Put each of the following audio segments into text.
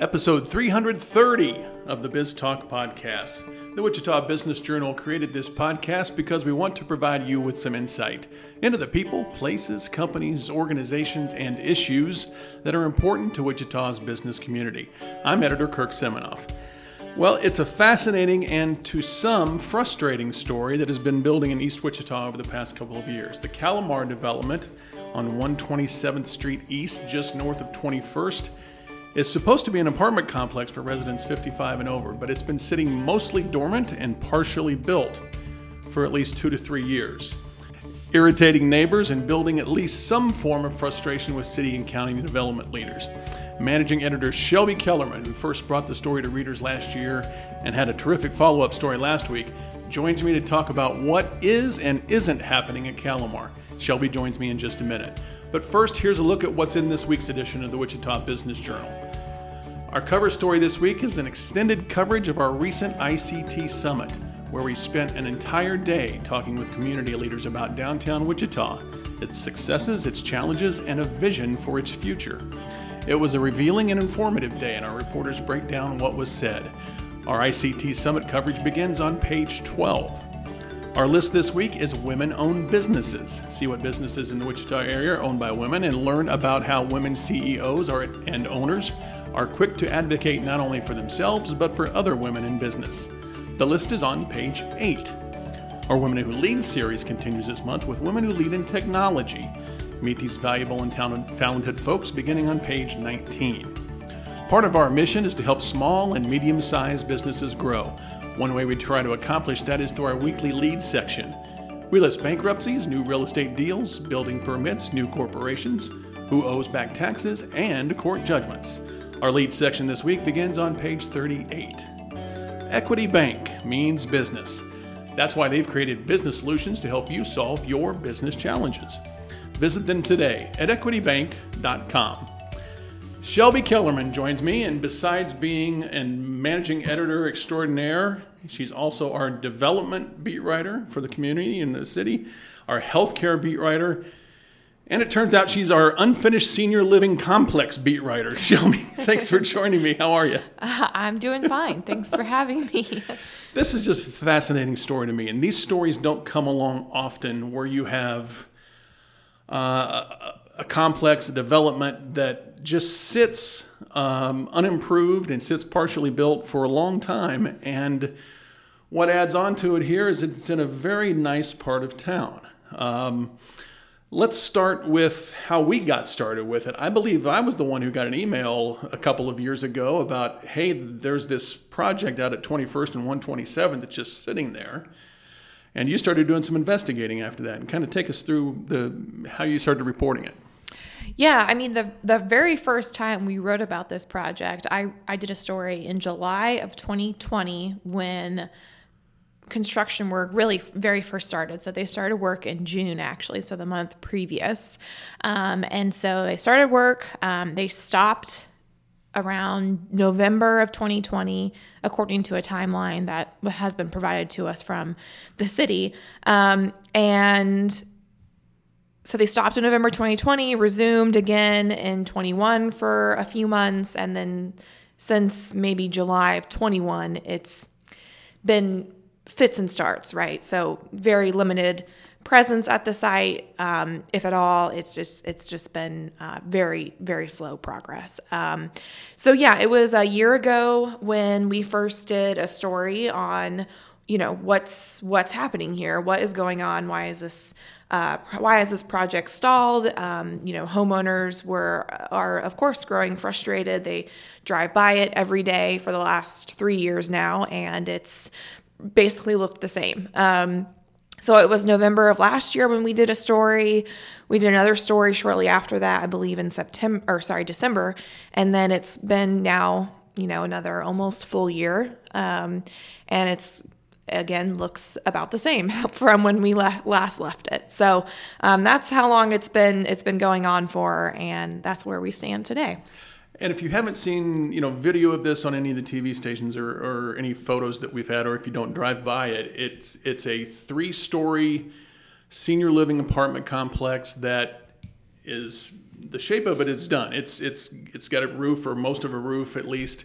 Episode 330 of the Biz Talk Podcast. The Wichita Business Journal created this podcast because we want to provide you with some insight into the people, places, companies, organizations, and issues that are important to Wichita's business community. I'm editor Kirk Seminoff. Well, it's a fascinating and to some frustrating story that has been building in East Wichita over the past couple of years. The Calamar development on 127th Street East, just north of 21st, is supposed to be an apartment complex for residents 55 and over, but it's been sitting mostly dormant and partially built for at least two to three years, irritating neighbors and building at least some form of frustration with city and county development leaders. Managing editor Shelby Kellerman, who first brought the story to readers last year and had a terrific follow up story last week, joins me to talk about what is and isn't happening at Calamar. Shelby joins me in just a minute. But first, here's a look at what's in this week's edition of the Wichita Business Journal. Our cover story this week is an extended coverage of our recent ICT Summit, where we spent an entire day talking with community leaders about downtown Wichita, its successes, its challenges, and a vision for its future. It was a revealing and informative day, and our reporters break down what was said. Our ICT Summit coverage begins on page 12. Our list this week is women owned businesses. See what businesses in the Wichita area are owned by women and learn about how women CEOs are, and owners are quick to advocate not only for themselves but for other women in business. The list is on page 8. Our Women Who Lead series continues this month with Women Who Lead in Technology. Meet these valuable and talented folks beginning on page 19. Part of our mission is to help small and medium sized businesses grow. One way we try to accomplish that is through our weekly lead section. We list bankruptcies, new real estate deals, building permits, new corporations, who owes back taxes, and court judgments. Our lead section this week begins on page 38. Equity Bank means business. That's why they've created business solutions to help you solve your business challenges. Visit them today at equitybank.com. Shelby Kellerman joins me, and besides being a managing editor extraordinaire, she's also our development beat writer for the community in the city, our healthcare beat writer, and it turns out she's our unfinished senior living complex beat writer. Shelby, thanks for joining me. How are you? Uh, I'm doing fine. thanks for having me. This is just a fascinating story to me. And these stories don't come along often where you have uh, a complex development that just sits um, unimproved and sits partially built for a long time. And what adds on to it here is it's in a very nice part of town. Um, Let's start with how we got started with it. I believe I was the one who got an email a couple of years ago about, hey, there's this project out at 21st and 127 that's just sitting there. And you started doing some investigating after that and kind of take us through the how you started reporting it. Yeah, I mean the the very first time we wrote about this project, I I did a story in July of 2020 when construction work really very first started. So they started work in June, actually, so the month previous. Um, and so they started work. Um, they stopped around November of 2020, according to a timeline that has been provided to us from the city. Um, and so they stopped in November 2020, resumed again in 21 for a few months, and then since maybe July of 21, it's been fits and starts, right? So very limited presence at the site, um, if at all. It's just it's just been uh, very very slow progress. Um, so yeah, it was a year ago when we first did a story on you know what's what's happening here, what is going on, why is this. Uh, why is this project stalled? Um, you know, homeowners were are of course growing frustrated. They drive by it every day for the last three years now, and it's basically looked the same. Um, so it was November of last year when we did a story. We did another story shortly after that, I believe in September or sorry, December. And then it's been now, you know, another almost full year. Um, and it's again looks about the same from when we le- last left it. So um, that's how long it's been it's been going on for, and that's where we stand today. And if you haven't seen, you know, video of this on any of the TV stations or, or any photos that we've had, or if you don't drive by it, it's it's a three-story senior living apartment complex that is the shape of it. It's done. It's it's it's got a roof or most of a roof at least,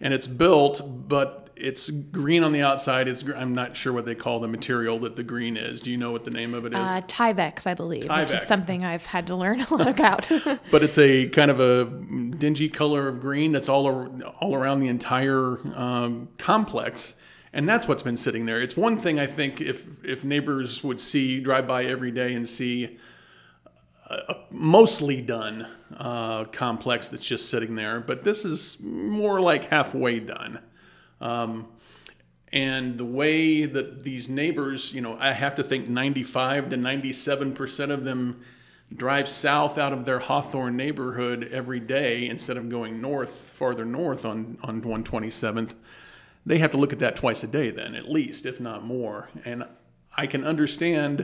and it's built, but it's green on the outside. It's I'm not sure what they call the material that the green is. Do you know what the name of it is? Uh, Tyvek, I believe, which Tyvek. is something I've had to learn a lot about. but it's a kind of a dingy color of green that's all all around the entire um, complex, and that's what's been sitting there. It's one thing I think if if neighbors would see drive by every day and see a, a mostly done uh, complex that's just sitting there, but this is more like halfway done. Um, and the way that these neighbors, you know, I have to think 95 to 97% of them drive south out of their Hawthorne neighborhood every day instead of going north, farther north on, on 127th. They have to look at that twice a day, then, at least, if not more. And I can understand,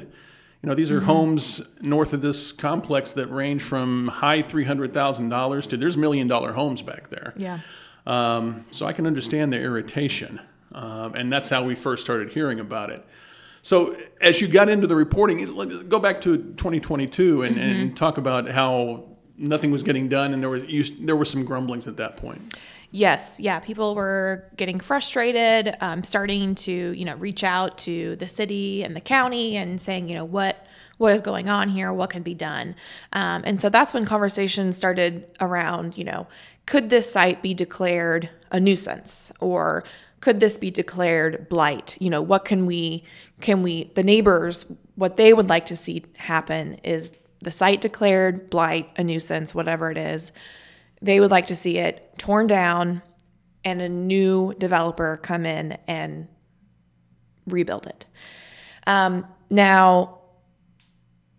you know, these are homes north of this complex that range from high $300,000 to there's million dollar homes back there. yeah. Um, so I can understand the irritation. Um, and that's how we first started hearing about it. So as you got into the reporting, go back to 2022 and, and talk about how nothing was getting done, and there was you, there were some grumblings at that point. Yes, yeah, people were getting frustrated, um, starting to you know reach out to the city and the county and saying you know what what is going on here, what can be done, um, and so that's when conversations started around you know could this site be declared a nuisance? Or could this be declared blight? You know what can we can we the neighbors what they would like to see happen is the site declared blight a nuisance whatever it is. They would like to see it torn down and a new developer come in and rebuild it. Um, now,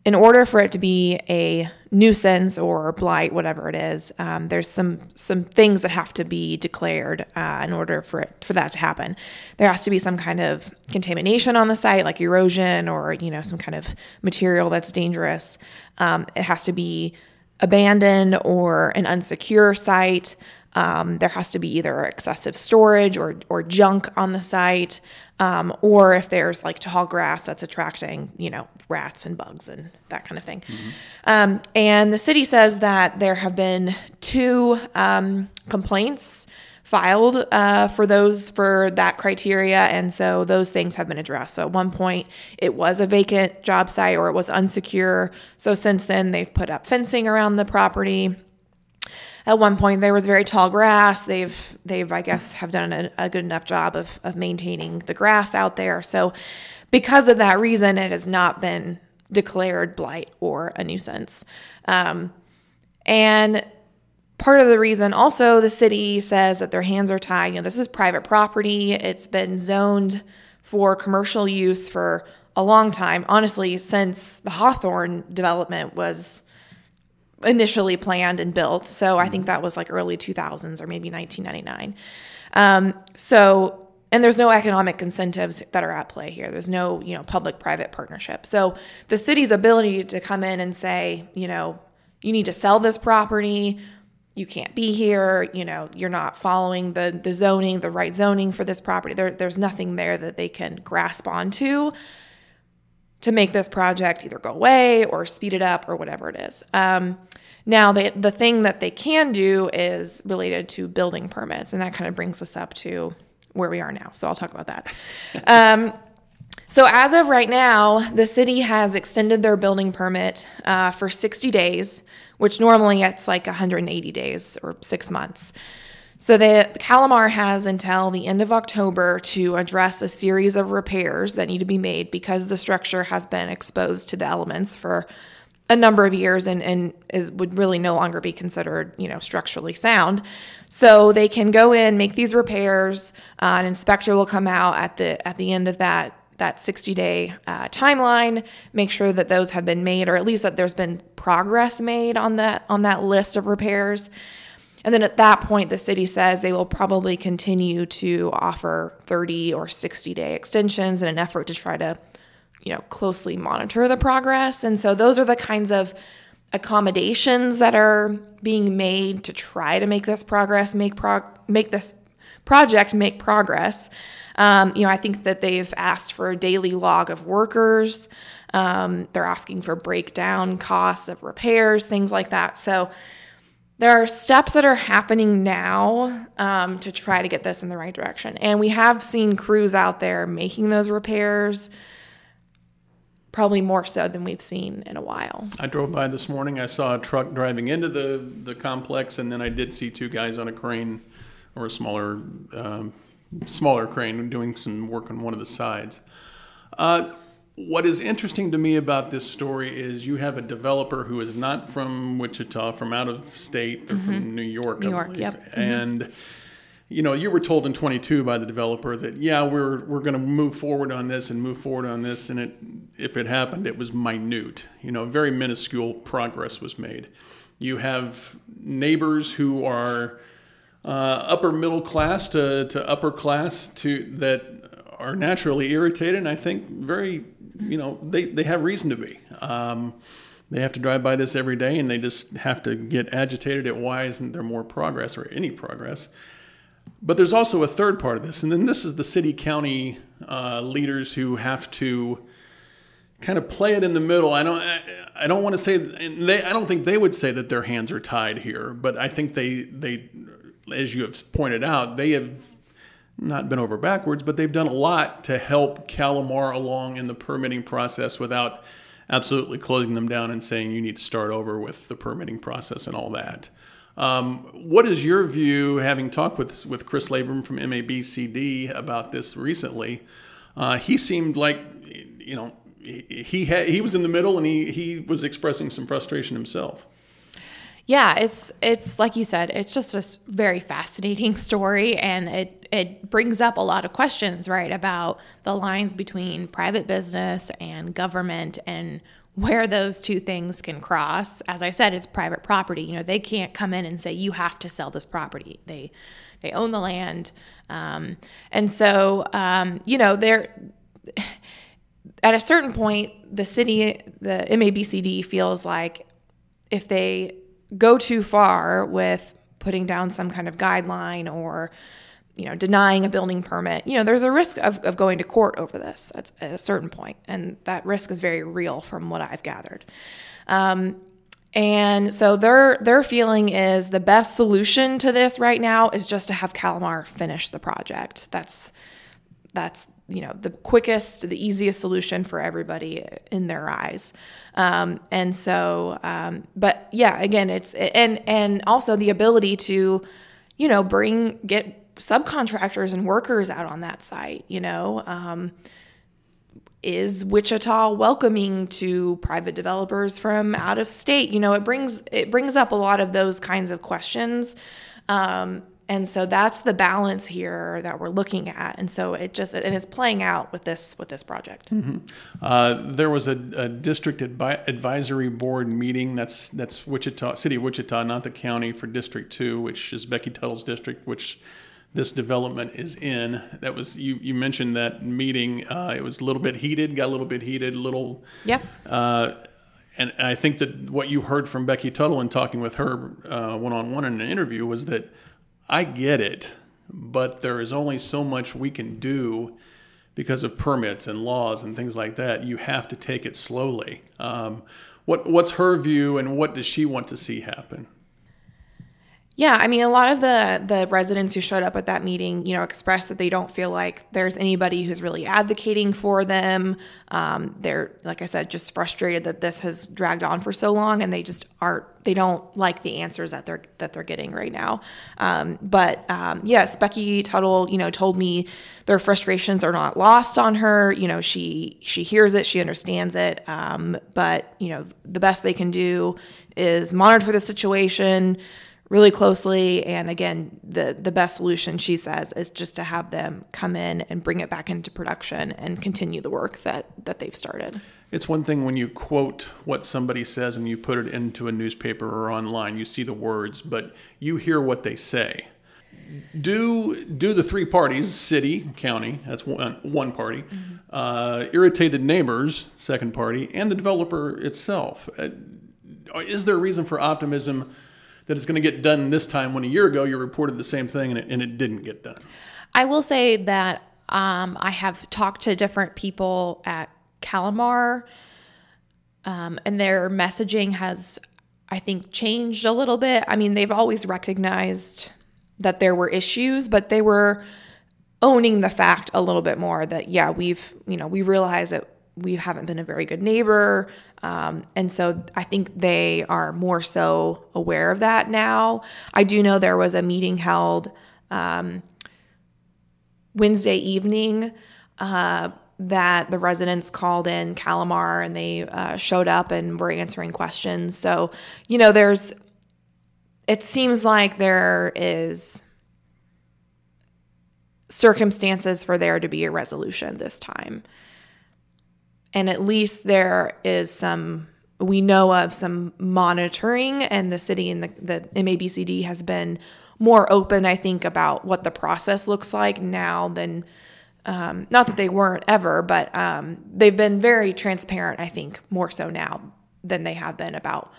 in order for it to be a nuisance or blight, whatever it is, um, there's some some things that have to be declared uh, in order for it for that to happen. There has to be some kind of contamination on the site, like erosion or you know some kind of material that's dangerous. Um, it has to be abandoned or an unsecure site. Um, there has to be either excessive storage or, or junk on the site, um, or if there's like tall grass that's attracting, you know, rats and bugs and that kind of thing. Um, and the city says that there have been two um, complaints filed uh, for those for that criteria, and so those things have been addressed. So at one point, it was a vacant job site or it was unsecure. So since then, they've put up fencing around the property. At one point, there was very tall grass. They've they've I guess have done a, a good enough job of of maintaining the grass out there. So because of that reason, it has not been declared blight or a nuisance. Um, and part of the reason also the city says that their hands are tied you know this is private property it's been zoned for commercial use for a long time honestly since the hawthorne development was initially planned and built. So i think that was like early 2000s or maybe 1999 um, so and there's no economic incentives that are at play here. There's no you know public private partnership. So the city's ability to come in and say you know you need to sell this property. You can't be here. You know you're not following the the zoning the right zoning for this property. There, there's nothing there that they can grasp onto to make this project either go away or speed it up or whatever it is. Um, now they, the thing that they can do is related to building permits and that kind of brings us up to where we are now. So i'll talk about that. Um, so, as of right now, the city has extended their building permit uh, for 60 days, which normally it's like 180 days or six months. So, the Calamar has until the end of October to address a series of repairs that need to be made because the structure has been exposed to the elements for a number of years and, and is would really no longer be considered you know structurally sound. So they can go in make these repairs. Uh, an inspector will come out at the at the end of that that 60 day uh, timeline make sure that those have been made or at least that there's been progress made on that on that list of repairs and then at that point the city says they will probably continue to offer 30 or 60 day extensions in an effort to try to you know closely monitor the progress. And so those are the kinds of accommodations that are being made to try to make this progress make prog- make this project make progress. Um, you know i think that they've asked for a daily log of workers. Um, they're asking for breakdown costs of repairs, things like that. So there are steps that are happening now um, to try to get this in the right direction. And we have seen crews out there making those repairs probably more so than we've seen in a while. I drove by this morning. I saw a truck driving into the, the complex, and then I did see two guys on a crane or a smaller um, smaller crane doing some work on one of the sides. Uh, what is interesting to me about this story is you have a developer who is not from Wichita, from out of state, they're mm-hmm. from New York, New York, yep. Mm-hmm. And you know, you were told in 22 by the developer that yeah, we're we're going to move forward on this and move forward on this, and it if it happened, it was minute. You know, very minuscule progress was made. You have neighbors who are uh, upper middle class to, to upper class to that are naturally irritated, and I think very, you know, they, they have reason to be. Um, they have to drive by this every day, and they just have to get agitated at why isn't there more progress or any progress. But there's also a third part of this, and then this is the city county uh, leaders who have to kind of play it in the middle. I don't I, I don't want to say they I don't think they would say that their hands are tied here, but I think they they as you have pointed out, they have not been over backwards, but they've done a lot to help Calamar along in the permitting process without absolutely closing them down and saying you need to start over with the permitting process and all that. Um, what is your view, having talked with with Chris Labrum from MABCD about this recently? Uh, he seemed like you know he he, had, he was in the middle and he he was expressing some frustration himself yeah, it's it's like you said, it's just a very fascinating story, and it it brings up a lot of questions, right, about the lines between private business and government, and where those two things can cross. As I said, it's private property. You know, they can't come in and say you have to sell this property. They they own the land, um, and so um, you know they're. At a certain point, the city, the MABCD feels like if they go too far with putting down some kind of guideline or you know denying a building permit you know there's a risk of, of going to court over this at, at a certain point and that risk is very real from what i've gathered. Um, and so their their feeling is the best solution to this right now is just to have calamar finish the project. That's that's you know the quickest the easiest solution for everybody in their eyes. Um, and so um, but yeah again it's and and also the ability to you know bring get subcontractors and workers out on that site you know um, is Wichita welcoming to private developers from out of state? You know, it brings it brings up a lot of those kinds of questions. Um, and so that's the balance here that we're looking at and so it just and it's playing out with this with this project mm-hmm. uh, there was a, a district advi- advisory board meeting that's that's wichita city of wichita not the county for district 2 which is becky tuttle's district which this development is in that was you you mentioned that meeting uh, it was a little bit heated got a little bit heated a little yeah uh, and I think that what you heard from Becky Tuttle in talking with her one on one in an interview was that I get it, but there is only so much we can do because of permits and laws and things like that. You have to take it slowly. Um, what what's her view, and what does she want to see happen? Yeah, I mean, a lot of the the residents who showed up at that meeting, you know, expressed that they don't feel like there's anybody who's really advocating for them. Um, they're, like I said, just frustrated that this has dragged on for so long, and they just aren't. They don't like the answers that they're that they're getting right now. Um, but um, yes, Becky Tuttle, you know, told me their frustrations are not lost on her. You know, she she hears it, she understands it. Um, but you know, the best they can do is monitor the situation really closely. And again, the the best solution she says is just to have them come in and bring it back into production and continue the work that that they've started. It's one thing when you quote what somebody says and you put it into a newspaper or online, you see the words, but you hear what they say. Do do the three parties, city, county, that's one one party, mm-hmm. uh, irritated neighbors, second party, and the developer itself. Uh, is there a reason for optimism? That it's going to get done this time when a year ago you reported the same thing and it, and it didn't get done? I will say that um, I have talked to different people at Calamar um, and their messaging has, I think, changed a little bit. I mean, they've always recognized that there were issues, but they were owning the fact a little bit more that yeah, we've you know we realize that we haven't been a very good neighbor. Um, and so I think they are more so aware of that now. I do know there was a meeting held um, Wednesday evening uh, that the residents called in Calamar and they uh, showed up and were answering questions. So, you know, there's, it seems like there is circumstances for there to be a resolution this time. And at least there is some, we know of some monitoring, and the city and the, the MABCD has been more open, I think, about what the process looks like now than, um, not that they weren't ever, but um, they've been very transparent, I think, more so now than they have been about,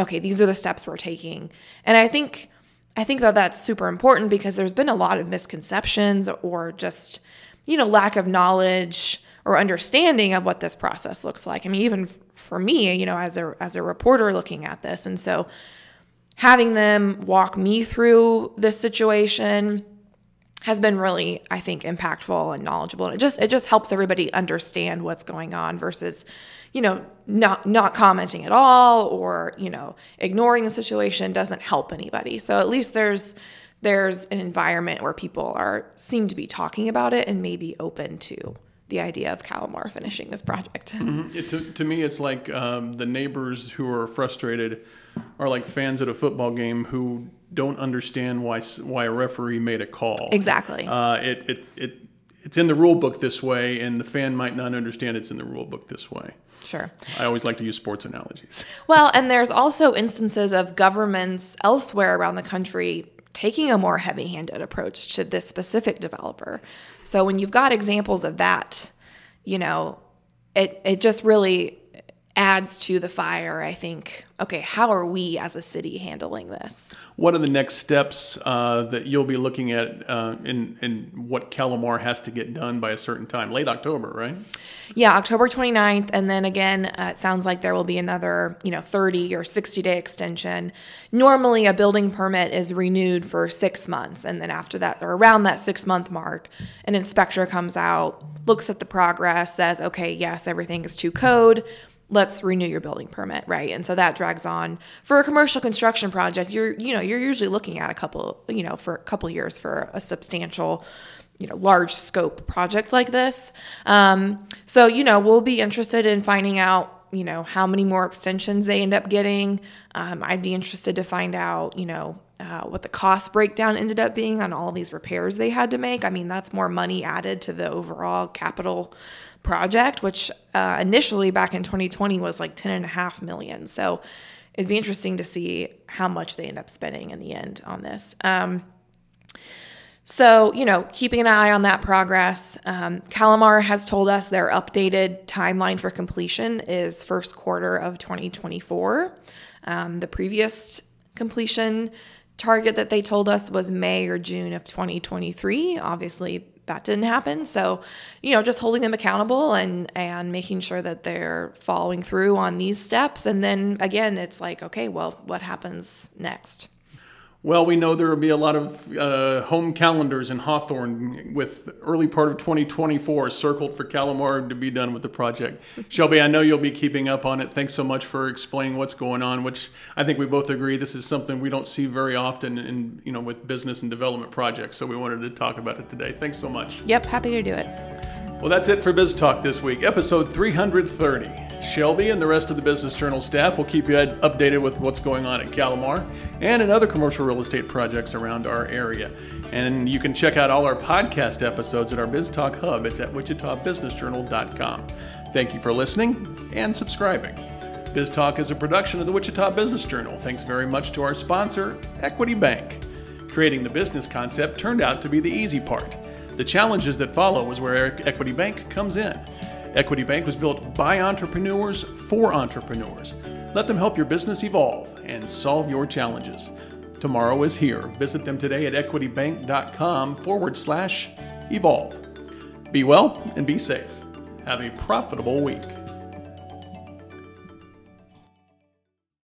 okay, these are the steps we're taking. And I think, I think that that's super important because there's been a lot of misconceptions or just, you know, lack of knowledge or understanding of what this process looks like. I mean, even for me, you know, as a as a reporter looking at this, and so having them walk me through this situation has been really i think impactful and knowledgeable. And it just it just helps everybody understand what's going on versus you know not not commenting at all or you know ignoring the situation doesn't help anybody. So at least there's there's an environment where people are seem to be talking about it and maybe open to the idea of Calamar finishing this project. Mm-hmm. It, to, to me, it's like um, the neighbors who are frustrated are like fans at a football game who don't understand why why a referee made a call. Exactly. Uh, it, it it it's in the rule book this way, and the fan might not understand it's in the rule book this way. Sure. I always like to use sports analogies. Well, and there's also instances of governments elsewhere around the country taking a more heavy handed approach to this specific developer. So when you've got examples of that, you know, it, it just really adds to the fire, I think, okay, how are we as a city handling this? What are the next steps uh, that you'll be looking at uh, in, in what Calamar has to get done by a certain time? Late October, right? Yeah, October 29th. And then again, uh, it sounds like there will be another, you know, 30 or 60 day extension. Normally, a building permit is renewed for six months. And then after that, or around that six month mark, an inspector comes out, looks at the progress, says, okay, yes, everything is to code let's renew your building permit right? And so that drags on. For a commercial construction project you're you know you're usually looking at a couple you know for a couple years for a substantial you know large scope project like this. Um, so you know we'll be interested in finding out you know how many more extensions they end up getting. Um, i'd be interested to find out you know uh, what the cost breakdown ended up being on all these repairs they had to make i mean that's more money added to the overall capital project, which uh, initially back in 2020 was like 10 and a half million. So it'd be interesting to see how much they end up spending in the end on this. Um, so, you know, keeping an eye on that progress. Um, Calamar has told us their updated timeline for completion is first quarter of 2024. Um, the previous completion target that they told us was May or June of 2023. Obviously, that didn't happen. So, you know, just holding them accountable and and making sure that they're following through on these steps. And then again, it's like, okay, well, what happens next? Well, we know there will be a lot of uh, home calendars in Hawthorne with early part of 2024 circled for Calamar to be done with the project. Shelby, I know you'll be keeping up on it. Thanks so much for explaining what's going on, which I think we both agree this is something we don't see very often in you know with business and development projects. So we wanted to talk about it today. Thanks so much. Yep, happy to do it. Well, that's it for Biz Talk this week, episode 330. Shelby and the rest of the Business Journal staff will keep you updated with what's going on at Calamar and in other commercial real estate projects around our area. And you can check out all our podcast episodes at our Biz Talk hub. It's at wichitabusinessjournal.com. Thank you for listening and subscribing. Biz Talk is a production of the Wichita Business Journal. Thanks very much to our sponsor, Equity Bank. Creating the business concept turned out to be the easy part. The challenges that follow is where Equity Bank comes in. Equity Bank was built by entrepreneurs for entrepreneurs. Let them help your business evolve and solve your challenges. Tomorrow is here. Visit them today at equitybank.com forward slash evolve. Be well and be safe. Have a profitable week.